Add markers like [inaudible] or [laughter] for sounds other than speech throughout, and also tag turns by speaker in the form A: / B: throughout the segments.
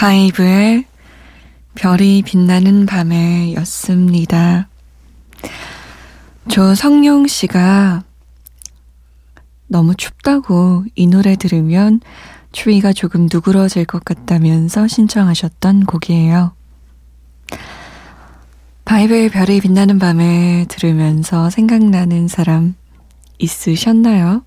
A: 바이브의 별이 빛나는 밤에 였습니다. 조성용 씨가 너무 춥다고 이 노래 들으면 추위가 조금 누그러질 것 같다면서 신청하셨던 곡이에요. 바이브의 별이 빛나는 밤에 들으면서 생각나는 사람 있으셨나요?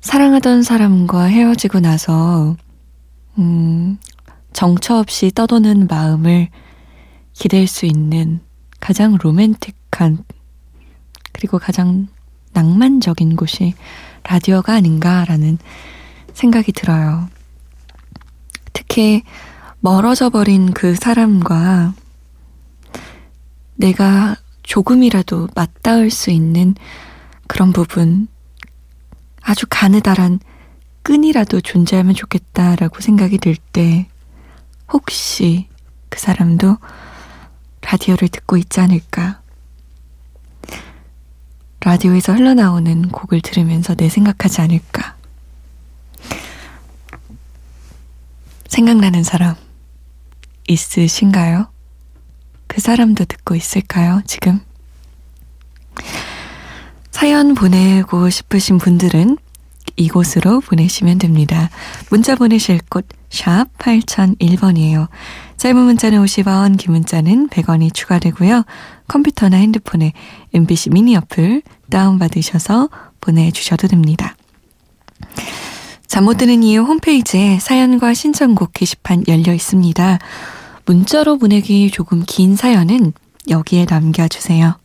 A: 사랑하던 사람과 헤어지고 나서 음, 정처 없이 떠도는 마음을 기댈 수 있는 가장 로맨틱한 그리고 가장 낭만적인 곳이 라디오가 아닌가라는 생각이 들어요. 특히 멀어져 버린 그 사람과 내가 조금이라도 맞닿을 수 있는 그런 부분, 아주 가느다란 끈이라도 존재하면 좋겠다라고 생각이 들 때 혹시 그 사람도 라디오를 듣고 있지 않을까? 라디오에서 흘러나오는 곡을 들으면서 내 생각하지 않을까? 생각나는 사람 있으신가요? 그 사람도 듣고 있을까요, 지금? 사연 보내고 싶으신 분들은 이곳으로 보내시면 됩니다. 문자 보내실 곳 샵 8001번이에요. 짧은 문자는 50원, 긴 문자는 100원이 추가되고요. 컴퓨터나 핸드폰에 MBC 미니 어플 다운받으셔서 보내주셔도 됩니다. 잠 못 드는 이유 홈페이지에 사연과 신청곡 게시판 열려 있습니다. 문자로 보내기 조금 긴 사연은 여기에 남겨주세요.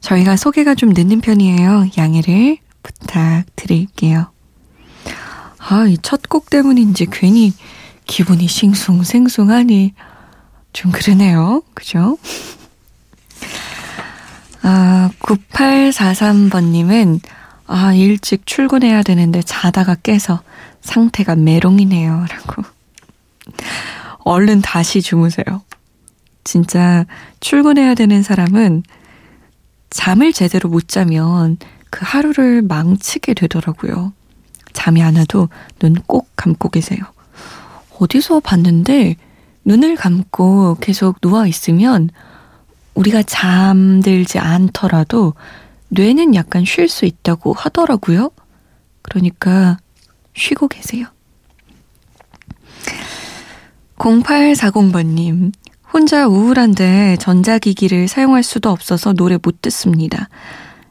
A: 저희가 소개가 좀 늦는 편이에요. 양해를 부탁드릴게요. 아, 이 첫 곡 때문인지 괜히 기분이 싱숭생숭하니 좀 그러네요. 그죠? 아, 9843번님은 아, 일찍 출근해야 되는데 자다가 깨서 상태가 메롱이네요. 라고. 얼른 다시 주무세요. 진짜 출근해야 되는 사람은 잠을 제대로 못 자면 그 하루를 망치게 되더라고요. 잠이 안 와도 눈 꼭 감고 계세요. 어디서 봤는데 눈을 감고 계속 누워 있으면 우리가 잠들지 않더라도 뇌는 약간 쉴 수 있다고 하더라고요. 그러니까 쉬고 계세요. 0840번님, 혼자 우울한데 전자기기를 사용할 수도 없어서 노래 못 듣습니다.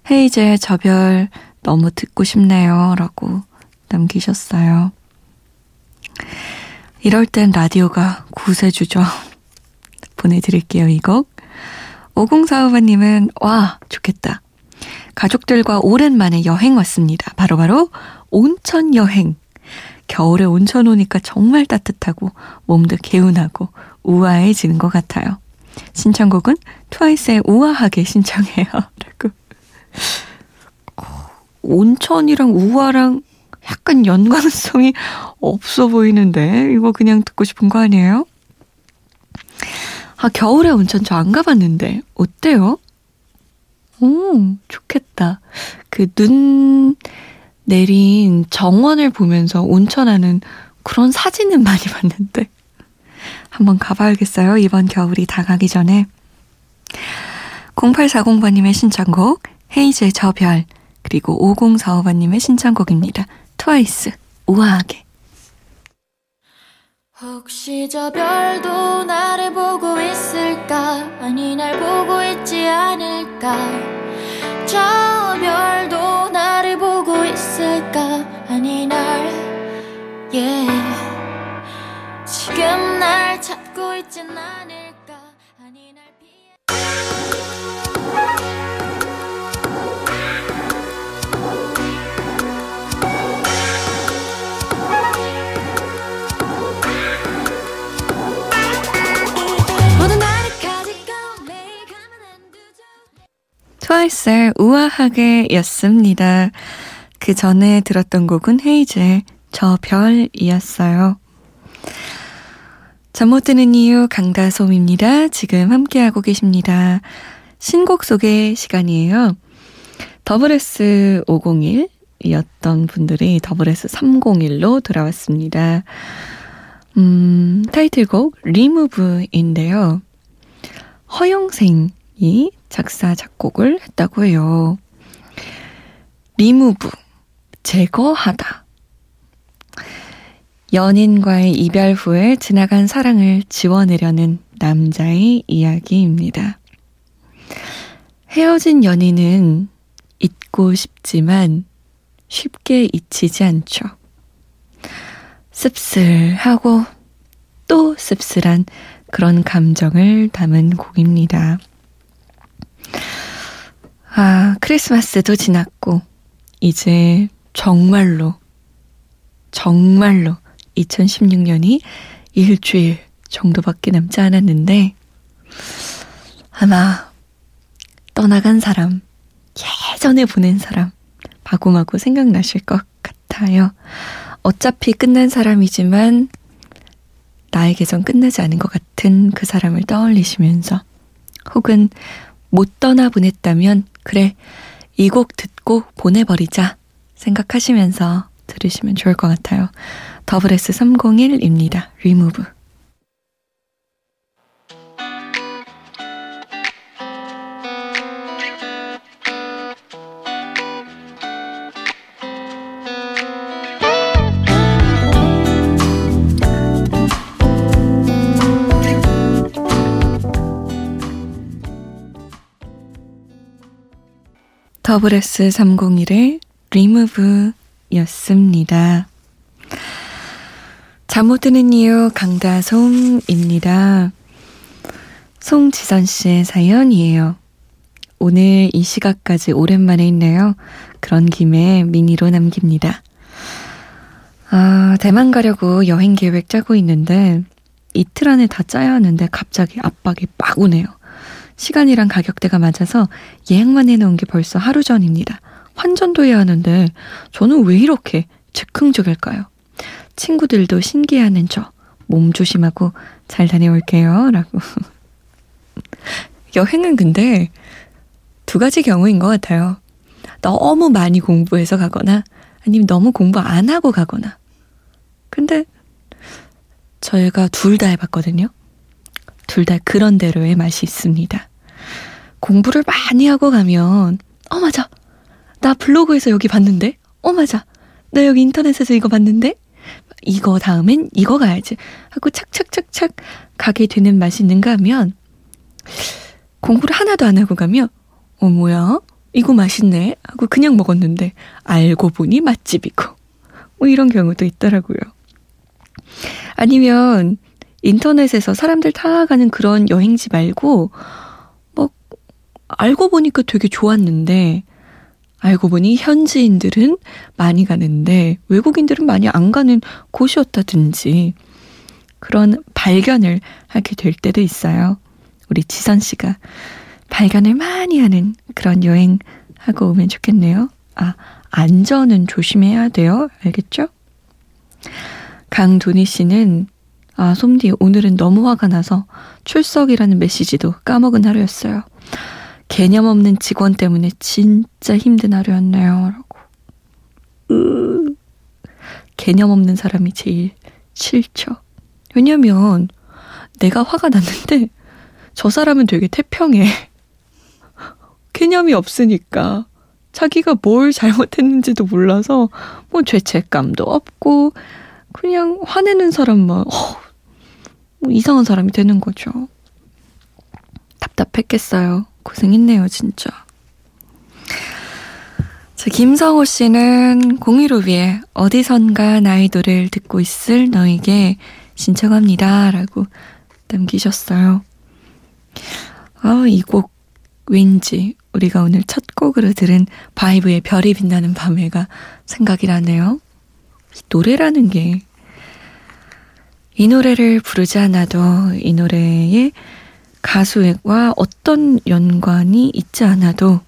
A: 헤이즈의 저별 너무 듣고 싶네요. 라고 남기셨어요. 이럴 땐 라디오가 구세주죠. [laughs] 보내드릴게요, 이 곡. 5045번님은, 와, 좋겠다. 가족들과 오랜만에 여행 왔습니다. 바로바로 바로 온천 여행. 겨울에 온천 오니까 정말 따뜻하고 몸도 개운하고 우아해지는 것 같아요. 신청곡은 트와이스의 우아하게 신청해요. [laughs] 온천이랑 우아랑 약간 연관성이 없어 보이는데 이거 그냥 듣고 싶은 거 아니에요? 아 겨울에 온천 저 안 가봤는데 어때요? 오 좋겠다. 그 눈 내린 정원을 보면서 온천하는 그런 사진은 많이 봤는데 한번 가봐야겠어요. 이번 겨울이 다 가기 전에. 0840번님의 신청곡 헤이즈의 저별 그리고 5045번님의 신청곡입니다. 트와이스 우아하게. 혹시 저 별도 나를 보고 있을까? 아니 날 보고 있지 않을까? 저 별도 나를 보고 있을까? 아니 날 yeah. 지금 날 찾고 있진 않을 트와이스의 우아하게 였습니다. 그 전에 들었던 곡은 헤이즈의 저 별이었어요. 잠 못 드는 이유 강다솜입니다. 지금 함께하고 계십니다. 신곡 소개 시간이에요. 더블S 501 이었던 분들이 더블S 301로 돌아왔습니다. 음, 타이틀곡 리무브인데요. 허영생 이 작사, 작곡을 했다고 해요. 리무브, 제거하다. 연인과의 이별 후에 지나간 사랑을 지워내려는 남자의 이야기입니다. 헤어진 연인은 잊고 싶지만 쉽게 잊히지 않죠. 씁쓸하고 또 씁쓸한 그런 감정을 담은 곡입니다. 아, 크리스마스도 지났고, 이제 정말로, 정말로 2016년이 일주일 정도밖에 남지 않았는데, 아마 떠나간 사람, 예전에 보낸 사람, 마구마구 생각나실 것 같아요. 어차피 끝난 사람이지만 나에게선 끝나지 않은 것 같은 그 사람을 떠올리시면서 혹은 못 떠나 보냈다면 그래 이 곡 듣고 보내버리자 생각하시면서 들으시면 좋을 것 같아요. 더블 S 301입니다. 리 더블 S 301의 리무브 였습니다. 잠 못 드는 이유 강다솜입니다. 송지선 씨의 사연이에요. 오늘 이 시각까지 오랜만에 있네요. 그런 김에 미니로 남깁니다. 아, 대만 가려고 여행 계획 짜고 있는데 이틀 안에 다 짜야 하는데 갑자기 압박이 빡 오네요. 시간이랑 가격대가 맞아서 예약만 해놓은 게 벌써 하루 전입니다. 환전도 해야 하는데 저는 왜 이렇게 즉흥적일까요? 친구들도 신기해하는 저 몸 조심하고 잘 다녀올게요. 라고. [laughs] 여행은 근데 두 가지 경우인 것 같아요. 너무 많이 공부해서 가거나 아니면 너무 공부 안 하고 가거나. 근데 저희가 둘 다 해봤거든요. 둘 다 그런 대로의 맛이 있습니다. 공부를 많이 하고 가면, 어, 맞아. 나 블로그에서 여기 봤는데? 어, 맞아. 나 여기 인터넷에서 이거 봤는데? 이거 다음엔 이거 가야지. 하고 착착착착 가게 되는 맛이 있는가 하면, 공부를 하나도 안 하고 가면, 어, 뭐야? 이거 맛있네? 하고 그냥 먹었는데, 알고 보니 맛집이고. 뭐 이런 경우도 있더라고요. 아니면, 인터넷에서 사람들 다 가는 그런 여행지 말고, 뭐, 알고 보니까 되게 좋았는데, 알고 보니 현지인들은 많이 가는데 외국인들은 많이 안 가는 곳이었다든지 그런 발견을 하게 될 때도 있어요. 우리 지선 씨가 발견을 많이 하는 그런 여행 하고 오면 좋겠네요. 아, 안전은 조심해야 돼요. 알겠죠? 강도니 씨는 아, 솜디 오늘은 너무 화가 나서 출석이라는 메시지도 까먹은 하루였어요. 개념 없는 직원 때문에 진짜 힘든 하루였네요. 라고. 으, 개념 없는 사람이 제일 싫죠. 왜냐면 내가 화가 났는데 저 사람은 되게 태평해. 개념이 없으니까 자기가 뭘 잘못했는지도 몰라서 뭐 죄책감도 없고 그냥 화내는 사람만 어, 뭐 이상한 사람이 되는 거죠. 답답했겠어요. 고생했네요, 진짜. 자, 김성호 씨는 015B에 어디선가 나의 노래를 듣고 있을 너에게 신청합니다. 라고 남기셨어요. 아, 이 곡 왠지 우리가 오늘 첫 곡으로 들은 바이브의 별이 빛나는 밤에가 생각이 나네요. 이 노래라는 게 이 노래를 부르지 않아도 이 노래에 가수와 어떤 연관이 있지 않아도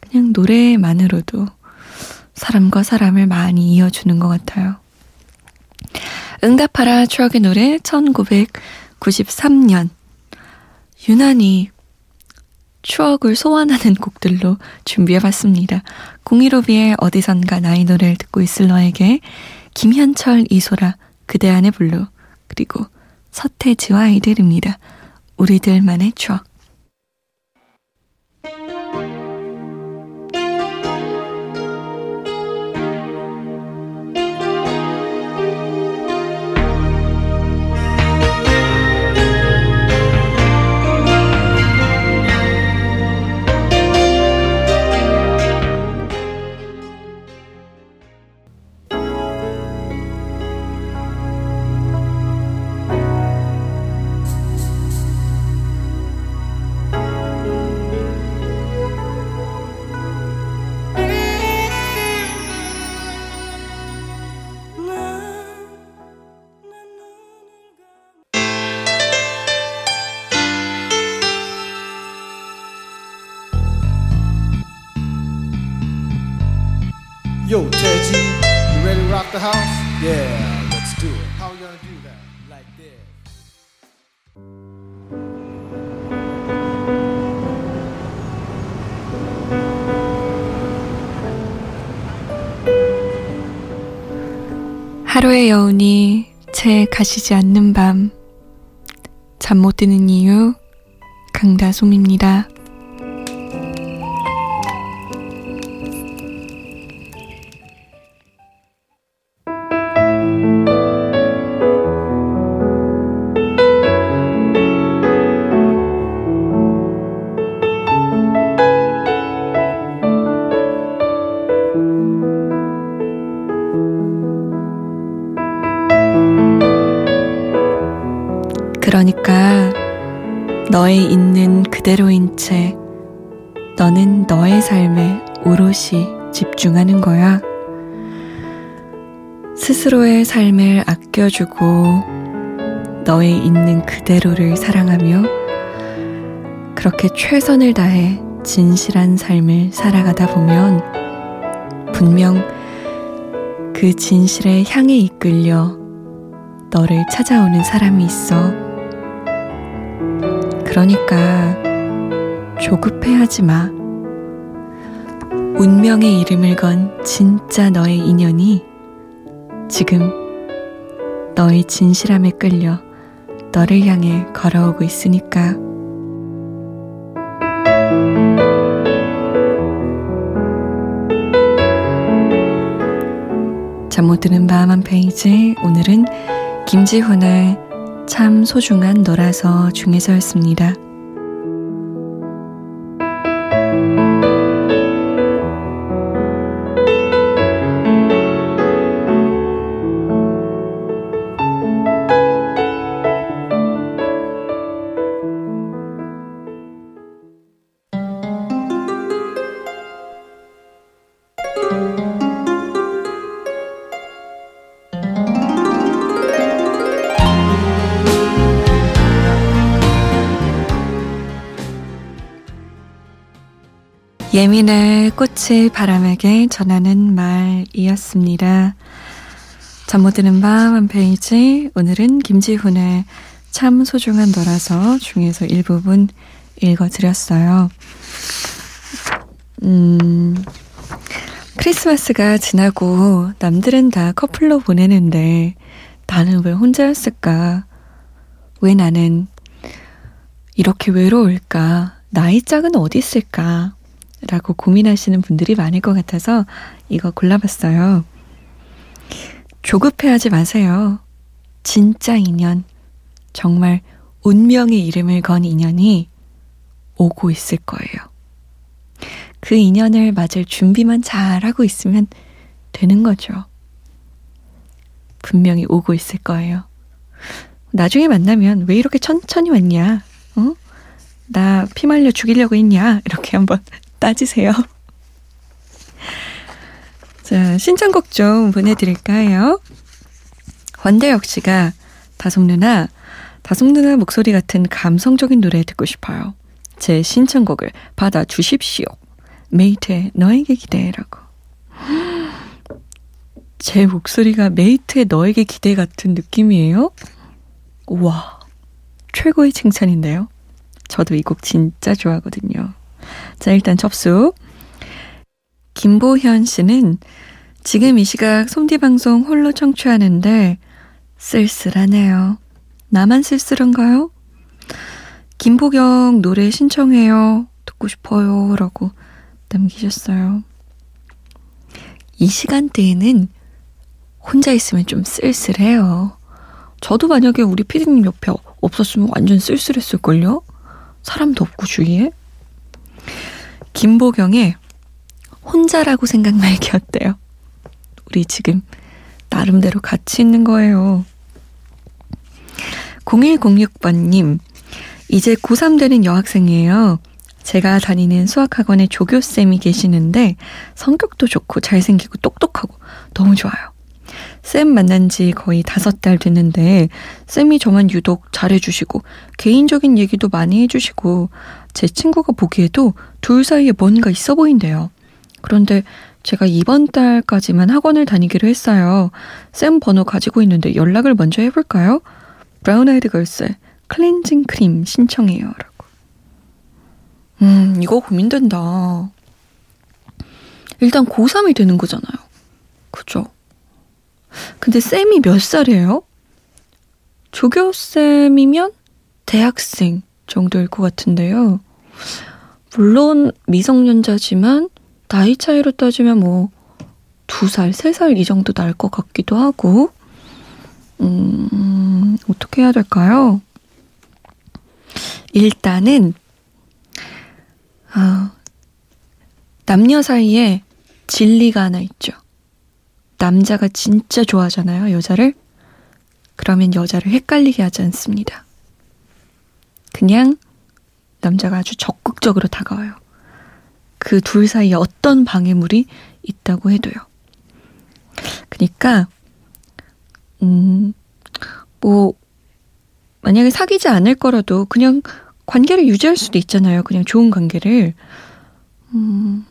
A: 그냥 노래만으로도 사람과 사람을 많이 이어주는 것 같아요. 응답하라 추억의 노래 1993년 유난히 추억을 소환하는 곡들로 준비해봤습니다. 015B의 어디선가 나의 노래를 듣고 있을 너에게 김현철 이소라 그대 안의 블루 그리고 서태지와 아이들입니다. 우리들만의 추억 Yo, Teddy, you ready to rock the house? Yeah, let's do it. How we gonna do that? Like this. 하루의 여운이 채 가시지 않는 밤. 잠 못 드는 이유, 강다솜입니다. 너의 있는 그대로인 채 너는 너의 삶에 오롯이 집중하는 거야. 스스로의 삶을 아껴주고 너의 있는 그대로를 사랑하며 그렇게 최선을 다해 진실한 삶을 살아가다 보면 분명 그 진실에 향해 이끌려 너를 찾아오는 사람이 있어. 그러니까 조급해하지 마. 운명의 이름을 건 진짜 너의 인연이 지금 너의 진실함에 끌려 너를 향해 걸어오고 있으니까. 잠 못 드는 밤한 페이지 오늘은 김지훈의 참 소중한 너라서 중에서였습니다. 예민의 꽃을 바람에게 전하는 말이었습니다. 잠 못 드는 밤 한 페이지 오늘은 김지훈의 참 소중한 너라서 중에서 일부분 읽어드렸어요. 음, 크리스마스가 지나고 남들은 다 커플로 보내는데 나는 왜 혼자였을까? 왜 나는 이렇게 외로울까? 나이 짝은 어디 있을까? 라고 고민하시는 분들이 많을 것 같아서 이거 골라봤어요. 조급해하지 마세요. 진짜 인연, 정말 운명의 이름을 건 인연이 오고 있을 거예요. 그 인연을 맞을 준비만 잘 하고 있으면 되는 거죠. 분명히 오고 있을 거예요. 나중에 만나면 왜 이렇게 천천히 왔냐? 어? 나 피말려 죽이려고 했냐? 이렇게 한번 따지세요. 자, 신청곡 좀 보내드릴까요? 원대혁 씨가 다솜 누나, 다솜 누나 목소리 같은 감성적인 노래 듣고 싶어요. 제 신청곡을 받아 주십시오. 메이트의 너에게 기대라고. [gasps] 제 목소리가 메이트의 너에게 기대 같은 느낌이에요? 우와, 최고의 칭찬인데요. 저도 이 곡 진짜 좋아하거든요. 자, 일단 접수. 김보현 씨는 지금 이 시각 솜디 방송 홀로 청취하는데 쓸쓸하네요. 나만 쓸쓸한가요? 김보경 노래 신청해요. 듣고 싶어요. 라고 남기셨어요. 이 시간대에는 혼자 있으면 좀 쓸쓸해요. 저도 만약에 우리 피디님 옆에 없었으면 완전 쓸쓸했을걸요? 사람도 없고 주위에. 김보경의 혼자라고 생각 말기 어때요? 우리 지금 나름대로 같이 있는 거예요. 0106번님, 이제 고3 되는 여학생이에요. 제가 다니는 수학학원에 조교쌤이 계시는데 성격도 좋고 잘생기고 똑똑하고 너무 좋아요. 쌤 만난 지 거의 다섯 달 됐는데 쌤이 저만 유독 잘해주시고 개인적인 얘기도 많이 해주시고 제 친구가 보기에도 둘 사이에 뭔가 있어 보인대요. 그런데 제가 이번 달까지만 학원을 다니기로 했어요. 쌤 번호 가지고 있는데 연락을 먼저 해볼까요? 브라운 아이드 걸스 클렌징 크림 신청해요. 라고. 음, 이거 고민된다. 일단 고3이 되는 거잖아요. 그죠? 근데 쌤이 몇 살이에요? 조교쌤이면 대학생 정도일 것 같은데요. 물론 미성년자지만 나이 차이로 따지면 뭐 두 살, 세 살 이 정도 날 것 같기도 하고, 음, 어떻게 해야 될까요? 일단은, 아, 남녀 사이에 진리가 하나 있죠. 남자가 진짜 좋아하잖아요, 여자를. 그러면 여자를 헷갈리게 하지 않습니다. 그냥 남자가 아주 적극적으로 다가와요. 그 둘 사이에 어떤 방해물이 있다고 해도요. 그니까, 음, 뭐, 만약에 사귀지 않을 거라도 그냥 관계를 유지할 수도 있잖아요. 그냥 좋은 관계를. 음,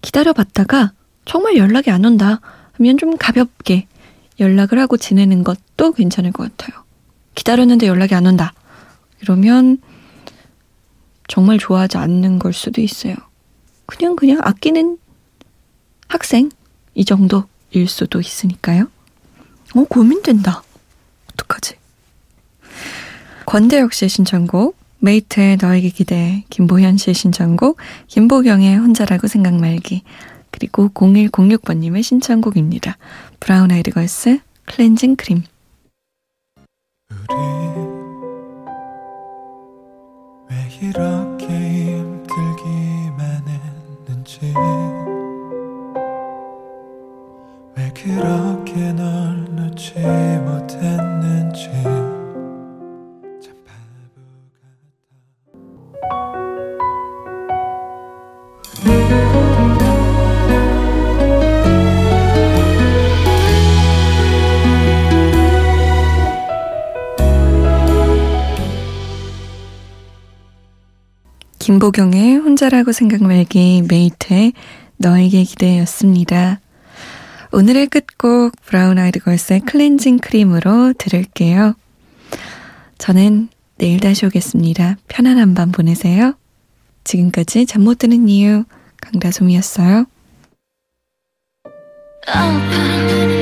A: 기다려봤다가 정말 연락이 안 온다 하면 좀 가볍게 연락을 하고 지내는 것도 괜찮을 것 같아요. 기다렸는데 연락이 안 온다. 이러면 정말 좋아하지 않는 걸 수도 있어요. 그냥 그냥 아끼는 학생 이 정도일 수도 있으니까요. 어 고민된다. 어떡하지? 권대혁 씨의 신청곡 메이트의 너에게 기대 김보현 씨의 신청곡 김보경의 혼자라고 생각 말기 그리고 0106번님의 신청곡입니다. 브라운 아이드 걸스 클렌징 크림. 그렇게 널 놓지 못했 김보경의 혼자라고 생각 말기 메이트의 너에게 기대였습니다. 오늘의 끝곡 브라운 아이드 걸스의 클렌징 크림으로 들을게요. 저는 내일 다시 오겠습니다. 편안한 밤 보내세요. 지금까지 잠 못 드는 이유 강다솜이었어요. Oh,